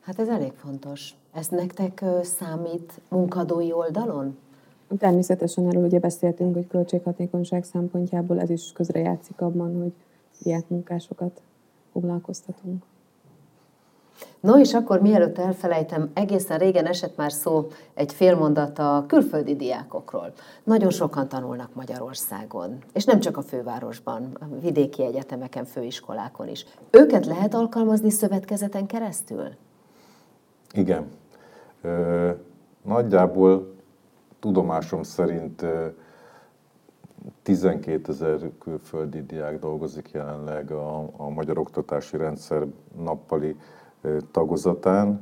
Hát ez elég fontos. Ez nektek számít munkadói oldalon? Természetesen erről ugye beszéltünk, hogy költséghatékonyság szempontjából ez is közrejátszik abban, hogy diákmunkásokat foglalkoztatunk. No, és akkor mielőtt elfelejtem, egészen régen esett már szó egy félmondat a külföldi diákokról. Nagyon sokan tanulnak Magyarországon, és nem csak a fővárosban, a vidéki egyetemeken, főiskolákon is. Őket lehet alkalmazni szövetkezeten keresztül? Igen. Ö, nagyjából tudomásom szerint 12 ezer külföldi diák dolgozik jelenleg a, a magyar oktatási rendszer nappali tagozatán.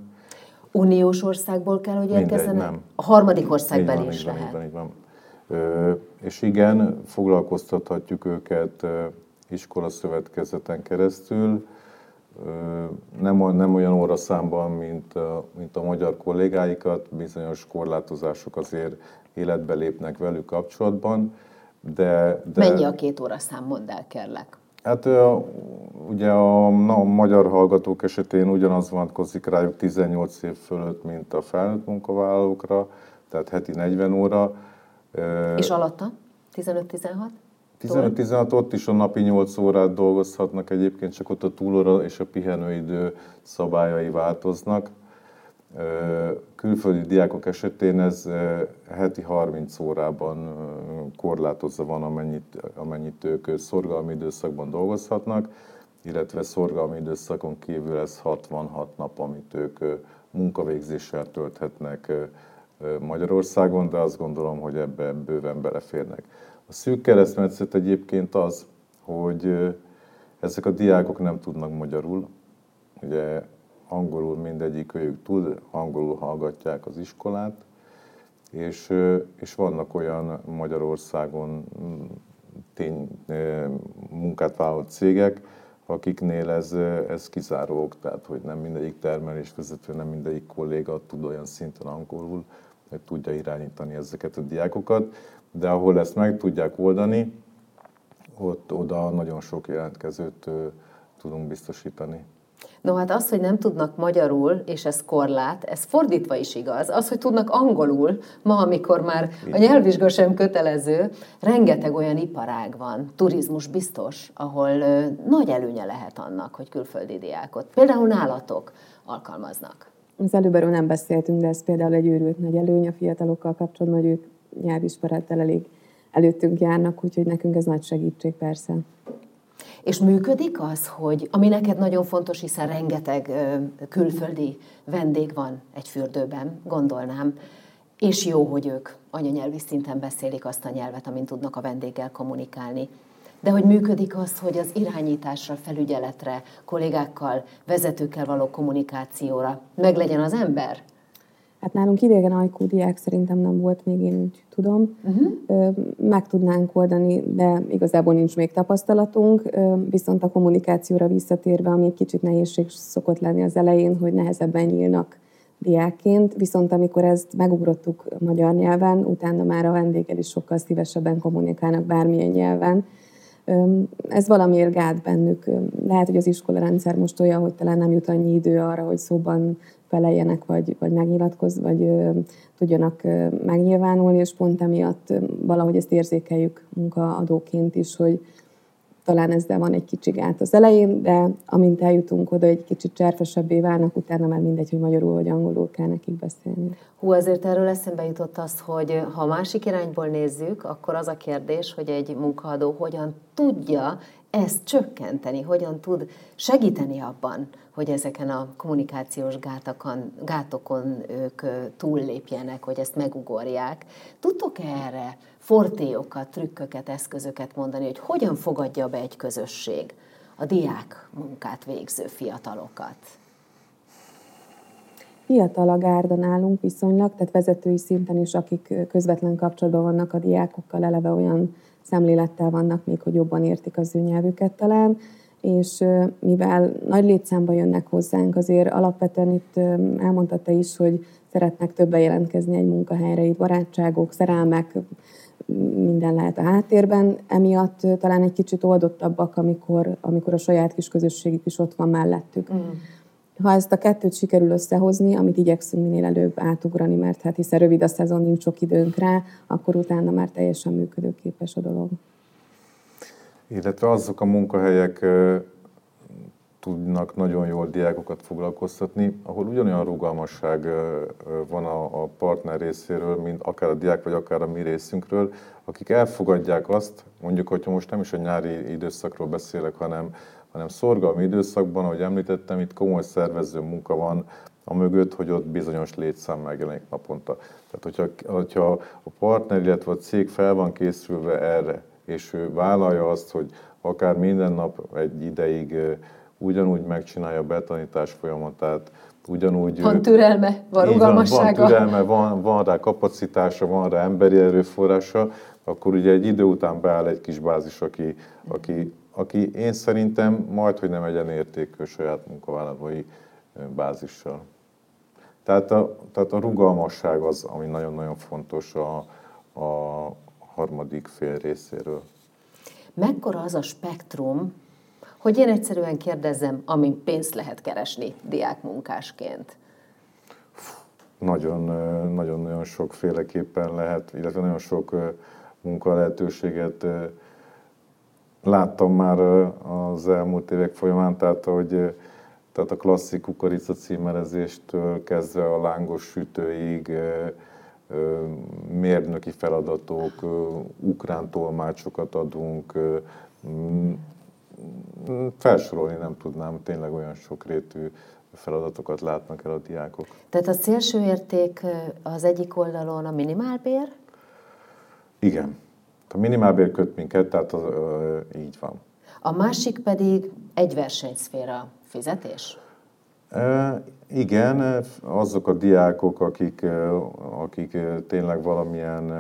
Uniós országból kell, hogy érkezzenek? nem. A harmadik országbeli is van, lehet. Így van, így van. Ö, és igen, foglalkoztathatjuk őket iskolaszövetkezeten keresztül, nem, nem olyan óraszámban, mint mint a magyar kollégáikat, bizonyos korlátozások azért életbe lépnek velük kapcsolatban, de... de... Mennyi a két óraszám, mondd el, kérlek. Hát ugye a, na, a magyar hallgatók esetén ugyanaz vonatkozik rájuk 18 év fölött, mint a felnőtt munkavállalókra, tehát heti 40 óra. És alatta? 15-16? 15-16 ott is a napi 8 órát dolgozhatnak egyébként, csak ott a túlóra és a pihenőidő szabályai változnak. Külföldi diákok esetén ez heti 30 órában korlátozva van, amennyit, amennyit ők szorgalmi időszakban dolgozhatnak, illetve szorgalmi időszakon kívül ez 66 nap, amit ők munkavégzéssel tölthetnek Magyarországon, de azt gondolom, hogy ebbe bőven beleférnek. A szűk keresztmetszet egyébként az, hogy ezek a diákok nem tudnak magyarul, ugye angolul mindegyik ők tud, angolul hallgatják az iskolát, és, és vannak olyan Magyarországon tény, munkát vállalt cégek, akiknél ez, ez kizárók, tehát hogy nem mindegyik termelésvezető, nem mindegyik kolléga tud olyan szinten angolul, hogy tudja irányítani ezeket a diákokat, de ahol ezt meg tudják oldani, ott oda nagyon sok jelentkezőt tudunk biztosítani. No hát az, hogy nem tudnak magyarul, és ez korlát, ez fordítva is igaz. Az, hogy tudnak angolul, ma, amikor már a nyelvvizsga sem kötelező, rengeteg olyan iparág van, turizmus biztos, ahol ö, nagy előnye lehet annak, hogy külföldi diákot, például nálatok alkalmaznak. Az előbb erről nem beszéltünk, de ez például egy őrült nagy előny a fiatalokkal kapcsolatban, hogy ők nyelvismerettel elég előttünk járnak, úgyhogy nekünk ez nagy segítség persze. És működik az, hogy, ami neked nagyon fontos, hiszen rengeteg külföldi vendég van egy fürdőben, gondolnám, és jó, hogy ők anyanyelvi szinten beszélik azt a nyelvet, amin tudnak a vendéggel kommunikálni. De hogy működik az, hogy az irányításra, felügyeletre, kollégákkal, vezetőkkel való kommunikációra meglegyen az ember? Hát nálunk idegen ajkú diák szerintem nem volt még, én úgy tudom. Uh-huh. Meg tudnánk oldani, de igazából nincs még tapasztalatunk. Viszont a kommunikációra visszatérve, ami egy kicsit nehézség szokott lenni az elején, hogy nehezebben nyílnak diákként, viszont amikor ezt megugrottuk magyar nyelven, utána már a vendéggel is sokkal szívesebben kommunikálnak bármilyen nyelven. Ez valamiért gát bennük. Lehet, hogy az iskola rendszer most olyan, hogy talán nem jut annyi idő arra, hogy szóban feleljenek, vagy, vagy megnyilatkoz, vagy ö, tudjanak ö, megnyilvánulni, és pont emiatt ö, valahogy ezt érzékeljük munkaadóként is, hogy talán ezzel van egy kicsi gát az elején, de amint eljutunk oda, egy kicsit cserfesebbé válnak, utána már mindegy, hogy magyarul vagy angolul kell nekik beszélni. Hú, azért erről eszembe jutott az, hogy ha másik irányból nézzük, akkor az a kérdés, hogy egy munkaadó hogyan tudja ezt csökkenteni, hogyan tud segíteni abban, hogy ezeken a kommunikációs gátokon, gátokon ők túllépjenek, hogy ezt megugorják. Tudtok -e erre fortéokat, trükköket, eszközöket mondani, hogy hogyan fogadja be egy közösség a diák munkát végző fiatalokat? Fiatal a gárda nálunk viszonylag, tehát vezetői szinten is, akik közvetlen kapcsolatban vannak a diákokkal, eleve olyan szemlélettel vannak még, hogy jobban értik az ő nyelvüket talán, és mivel nagy létszámban jönnek hozzánk, azért alapvetően itt elmondta is, hogy szeretnek többen jelentkezni egy munkahelyre, itt barátságok, szerelmek, minden lehet a háttérben, emiatt talán egy kicsit oldottabbak, amikor, amikor a saját kis közösségük is ott van mellettük. Mm. Ha ezt a kettőt sikerül összehozni, amit igyekszünk minél előbb átugrani, mert hát hiszen rövid a szezon, nincs sok időnk rá, akkor utána már teljesen működőképes a dolog. Illetve azok a munkahelyek tudnak nagyon jól diákokat foglalkoztatni, ahol ugyanolyan rugalmasság van a, partner részéről, mint akár a diák, vagy akár a mi részünkről, akik elfogadják azt, mondjuk, hogyha most nem is a nyári időszakról beszélek, hanem, hanem szorgalmi időszakban, ahogy említettem, itt komoly szervező munka van a mögött, hogy ott bizonyos létszám megjelenik naponta. Tehát, hogyha, hogyha a partner, illetve a cég fel van készülve erre, és ő vállalja azt, hogy akár minden nap egy ideig ugyanúgy megcsinálja a betanítás folyamatát, ugyanúgy... Van türelme, van rugalmassága. Van, van türelme, van, van rá kapacitása, van rá emberi erőforrása, akkor ugye egy idő után beáll egy kis bázis, aki, aki, aki én szerintem majd, hogy nem egyenértékű saját munkavállalói bázissal. Tehát a, tehát a rugalmasság az, ami nagyon-nagyon fontos a, a harmadik fél részéről. Mekkora az a spektrum, hogy én egyszerűen kérdezzem, amin pénzt lehet keresni diákmunkásként? Nagyon-nagyon sokféleképpen lehet, illetve nagyon sok munka lehetőséget láttam már az elmúlt évek folyamán, tehát hogy tehát a klasszik kukorica címerezéstől kezdve a lángos sütőig, mérnöki feladatok, ukrán tolmácsokat adunk, felsorolni nem tudnám, tényleg olyan sokrétű feladatokat látnak el a diákok. Tehát a szélső érték az egyik oldalon a minimálbér? Igen. A minimálbér köt minket, tehát az, ö, így van. A másik pedig egy versenyszféra fizetés? E, igen, azok a diákok, akik, akik tényleg valamilyen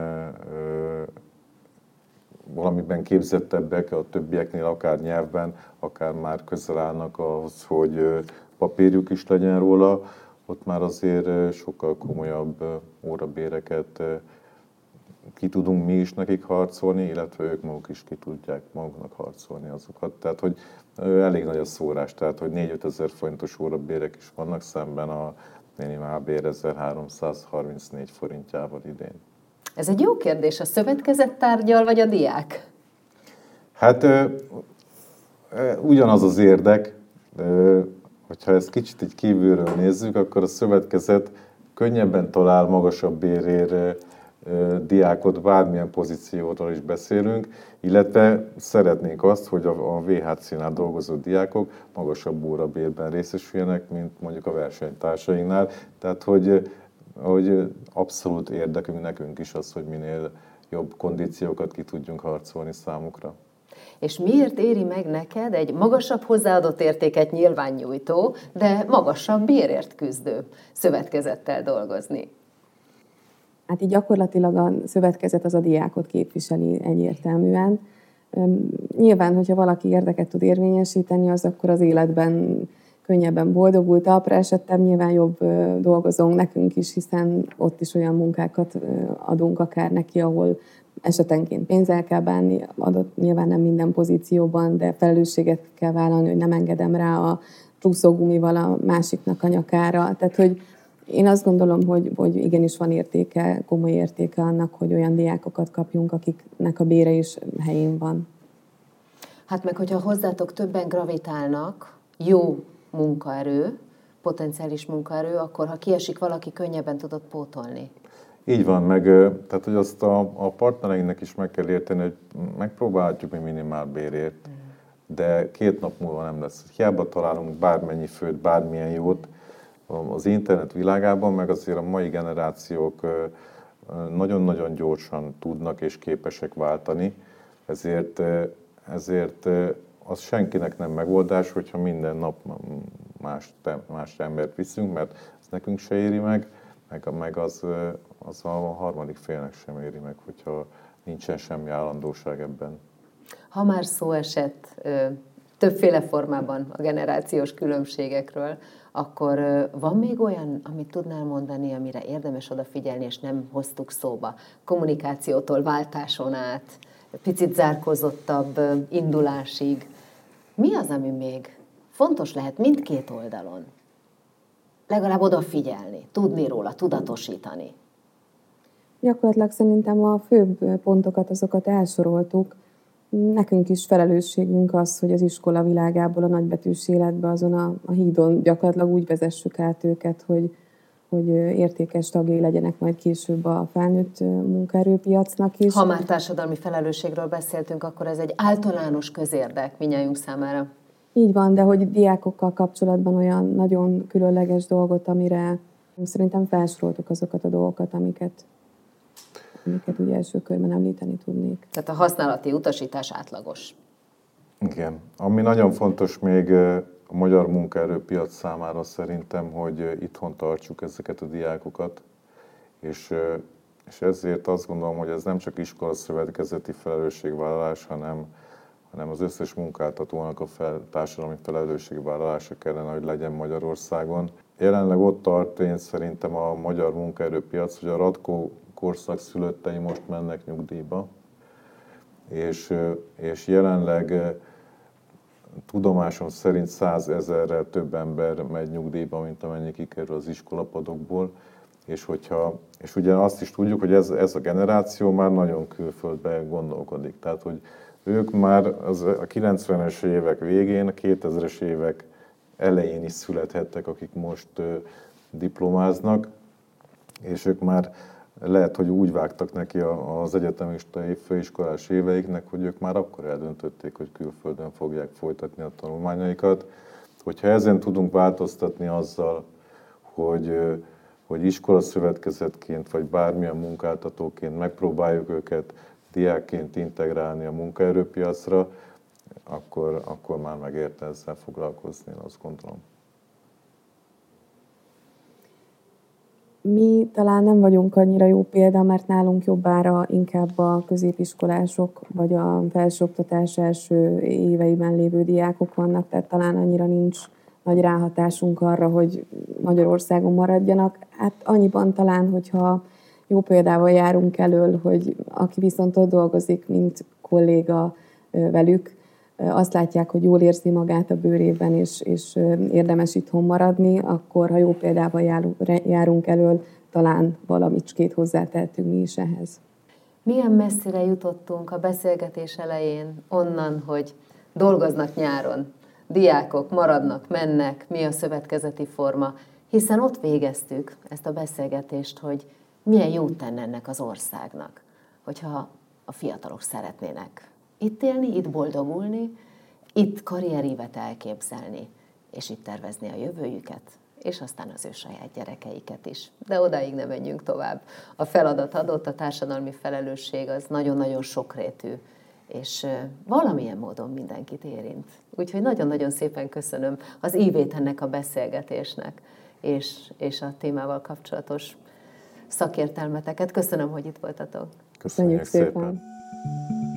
valamiben képzettebbek a többieknél, akár nyelvben, akár már közel állnak ahhoz, hogy papírjuk is legyen róla, ott már azért sokkal komolyabb órabéreket ki tudunk mi is nekik harcolni, illetve ők maguk is ki tudják maguknak harcolni azokat. Tehát, hogy elég nagy a szórás, tehát, hogy 4-5 ezer forintos órabérek is vannak szemben a minimálbér 1334 forintjával idén. Ez egy jó kérdés. A szövetkezett tárgyal, vagy a diák? Hát ugyanaz az érdek, hogyha ezt kicsit egy kívülről nézzük, akkor a szövetkezet könnyebben talál magasabb bérére diákot, bármilyen pozícióról is beszélünk, illetve szeretnénk azt, hogy a VHC-nál dolgozó diákok magasabb órabérben részesüljenek, mint mondjuk a versenytársainknál. Tehát, hogy, hogy abszolút érdekünk nekünk is az, hogy minél jobb kondíciókat ki tudjunk harcolni számukra. És miért éri meg neked egy magasabb hozzáadott értéket nyilván nyújtó, de magasabb bérért küzdő szövetkezettel dolgozni? Hát így gyakorlatilag a szövetkezet az a diákot képviseli egyértelműen. Nyilván, hogyha valaki érdeket tud érvényesíteni, az akkor az életben könnyebben boldogultabbra esettem, nyilván jobb dolgozónk nekünk is, hiszen ott is olyan munkákat adunk akár neki, ahol esetenként pénzzel kell bánni, adott nyilván nem minden pozícióban, de felelősséget kell vállalni, hogy nem engedem rá a pluszógumival a másiknak a nyakára. Tehát, hogy én azt gondolom, hogy, hogy igenis van értéke, komoly értéke annak, hogy olyan diákokat kapjunk, akiknek a bére is helyén van. Hát meg, hogyha hozzátok többen gravitálnak, jó munkaerő, potenciális munkaerő, akkor ha kiesik valaki, könnyebben tudod pótolni. Így van, meg tehát, hogy azt a, a partnereinknek is meg kell érteni, hogy megpróbálhatjuk mi minimál bérért, de két nap múlva nem lesz. Hiába találunk bármennyi főt, bármilyen jót, az internet világában, meg azért a mai generációk nagyon-nagyon gyorsan tudnak és képesek váltani, ezért, ezért az senkinek nem megoldás, hogyha minden nap más, más embert viszünk, mert ez nekünk se éri meg, meg, meg az, az a harmadik félnek sem éri meg, hogyha nincsen semmi állandóság ebben. Ha már szó esett többféle formában a generációs különbségekről, akkor van még olyan, amit tudnál mondani, amire érdemes odafigyelni, és nem hoztuk szóba? Kommunikációtól váltáson át, picit zárkozottabb indulásig. Mi az, ami még fontos lehet mindkét oldalon? Legalább odafigyelni, tudni róla, tudatosítani. Gyakorlatilag szerintem a főbb pontokat, azokat elsoroltuk. Nekünk is felelősségünk az, hogy az iskola világából a nagybetűs életbe azon a, a hídon gyakorlatilag úgy vezessük át őket, hogy, hogy értékes tagjai legyenek majd később a felnőtt munkaerőpiacnak is. Ha már társadalmi felelősségről beszéltünk, akkor ez egy általános közérdek minnyájunk számára. Így van, de hogy diákokkal kapcsolatban olyan nagyon különleges dolgot, amire szerintem felsoroltuk azokat a dolgokat, amiket amiket ugye első körben említeni tudnék. Tehát a használati utasítás átlagos. Igen. Ami nagyon fontos még a magyar munkaerőpiac számára szerintem, hogy itthon tartsuk ezeket a diákokat, és, és ezért azt gondolom, hogy ez nem csak iskola szövetkezeti felelősségvállalás, hanem, hanem az összes munkáltatónak a fel, társadalmi felelősségvállalása kellene, hogy legyen Magyarországon. Jelenleg ott tart én szerintem a magyar munkaerőpiac, hogy a Radko korszak szülöttei most mennek nyugdíjba, és, és jelenleg tudomásom szerint százezerrel több ember megy nyugdíjba, mint amennyi kikerül az iskolapadokból, és, hogyha, és ugye azt is tudjuk, hogy ez, ez a generáció már nagyon külföldbe gondolkodik. Tehát, hogy ők már az, a 90-es évek végén, a 2000-es évek elején is születhettek, akik most diplomáznak, és ők már lehet, hogy úgy vágtak neki az egyetemistai főiskolás éveiknek, hogy ők már akkor eldöntötték, hogy külföldön fogják folytatni a tanulmányaikat. Hogyha ezen tudunk változtatni azzal, hogy, hogy iskolaszövetkezetként vagy bármilyen munkáltatóként megpróbáljuk őket diákként integrálni a munkaerőpiacra, akkor, akkor már megérte ezzel foglalkozni, én azt gondolom. Mi talán nem vagyunk annyira jó példa, mert nálunk jobbára inkább a középiskolások vagy a felsőoktatás első éveiben lévő diákok vannak, tehát talán annyira nincs nagy ráhatásunk arra, hogy Magyarországon maradjanak. Hát annyiban talán, hogyha jó példával járunk elől, hogy aki viszont ott dolgozik, mint kolléga velük, azt látják, hogy jól érzi magát a bőrében, és, és érdemes itthon maradni, akkor ha jó példával járunk elől, talán valamicskét hozzátehetünk mi is ehhez. Milyen messzire jutottunk a beszélgetés elején onnan, hogy dolgoznak nyáron, diákok maradnak, mennek, mi a szövetkezeti forma, hiszen ott végeztük ezt a beszélgetést, hogy milyen jót tenne ennek az országnak, hogyha a fiatalok szeretnének itt élni, itt boldogulni, itt karrierívet elképzelni, és itt tervezni a jövőjüket, és aztán az ő saját gyerekeiket is. De odáig nem menjünk tovább. A feladat adott, a társadalmi felelősség az nagyon-nagyon sokrétű, és valamilyen módon mindenkit érint. Úgyhogy nagyon-nagyon szépen köszönöm az ívét ennek a beszélgetésnek, és, és a témával kapcsolatos szakértelmeteket. Köszönöm, hogy itt voltatok. Köszönjük, Köszönjük szépen. szépen.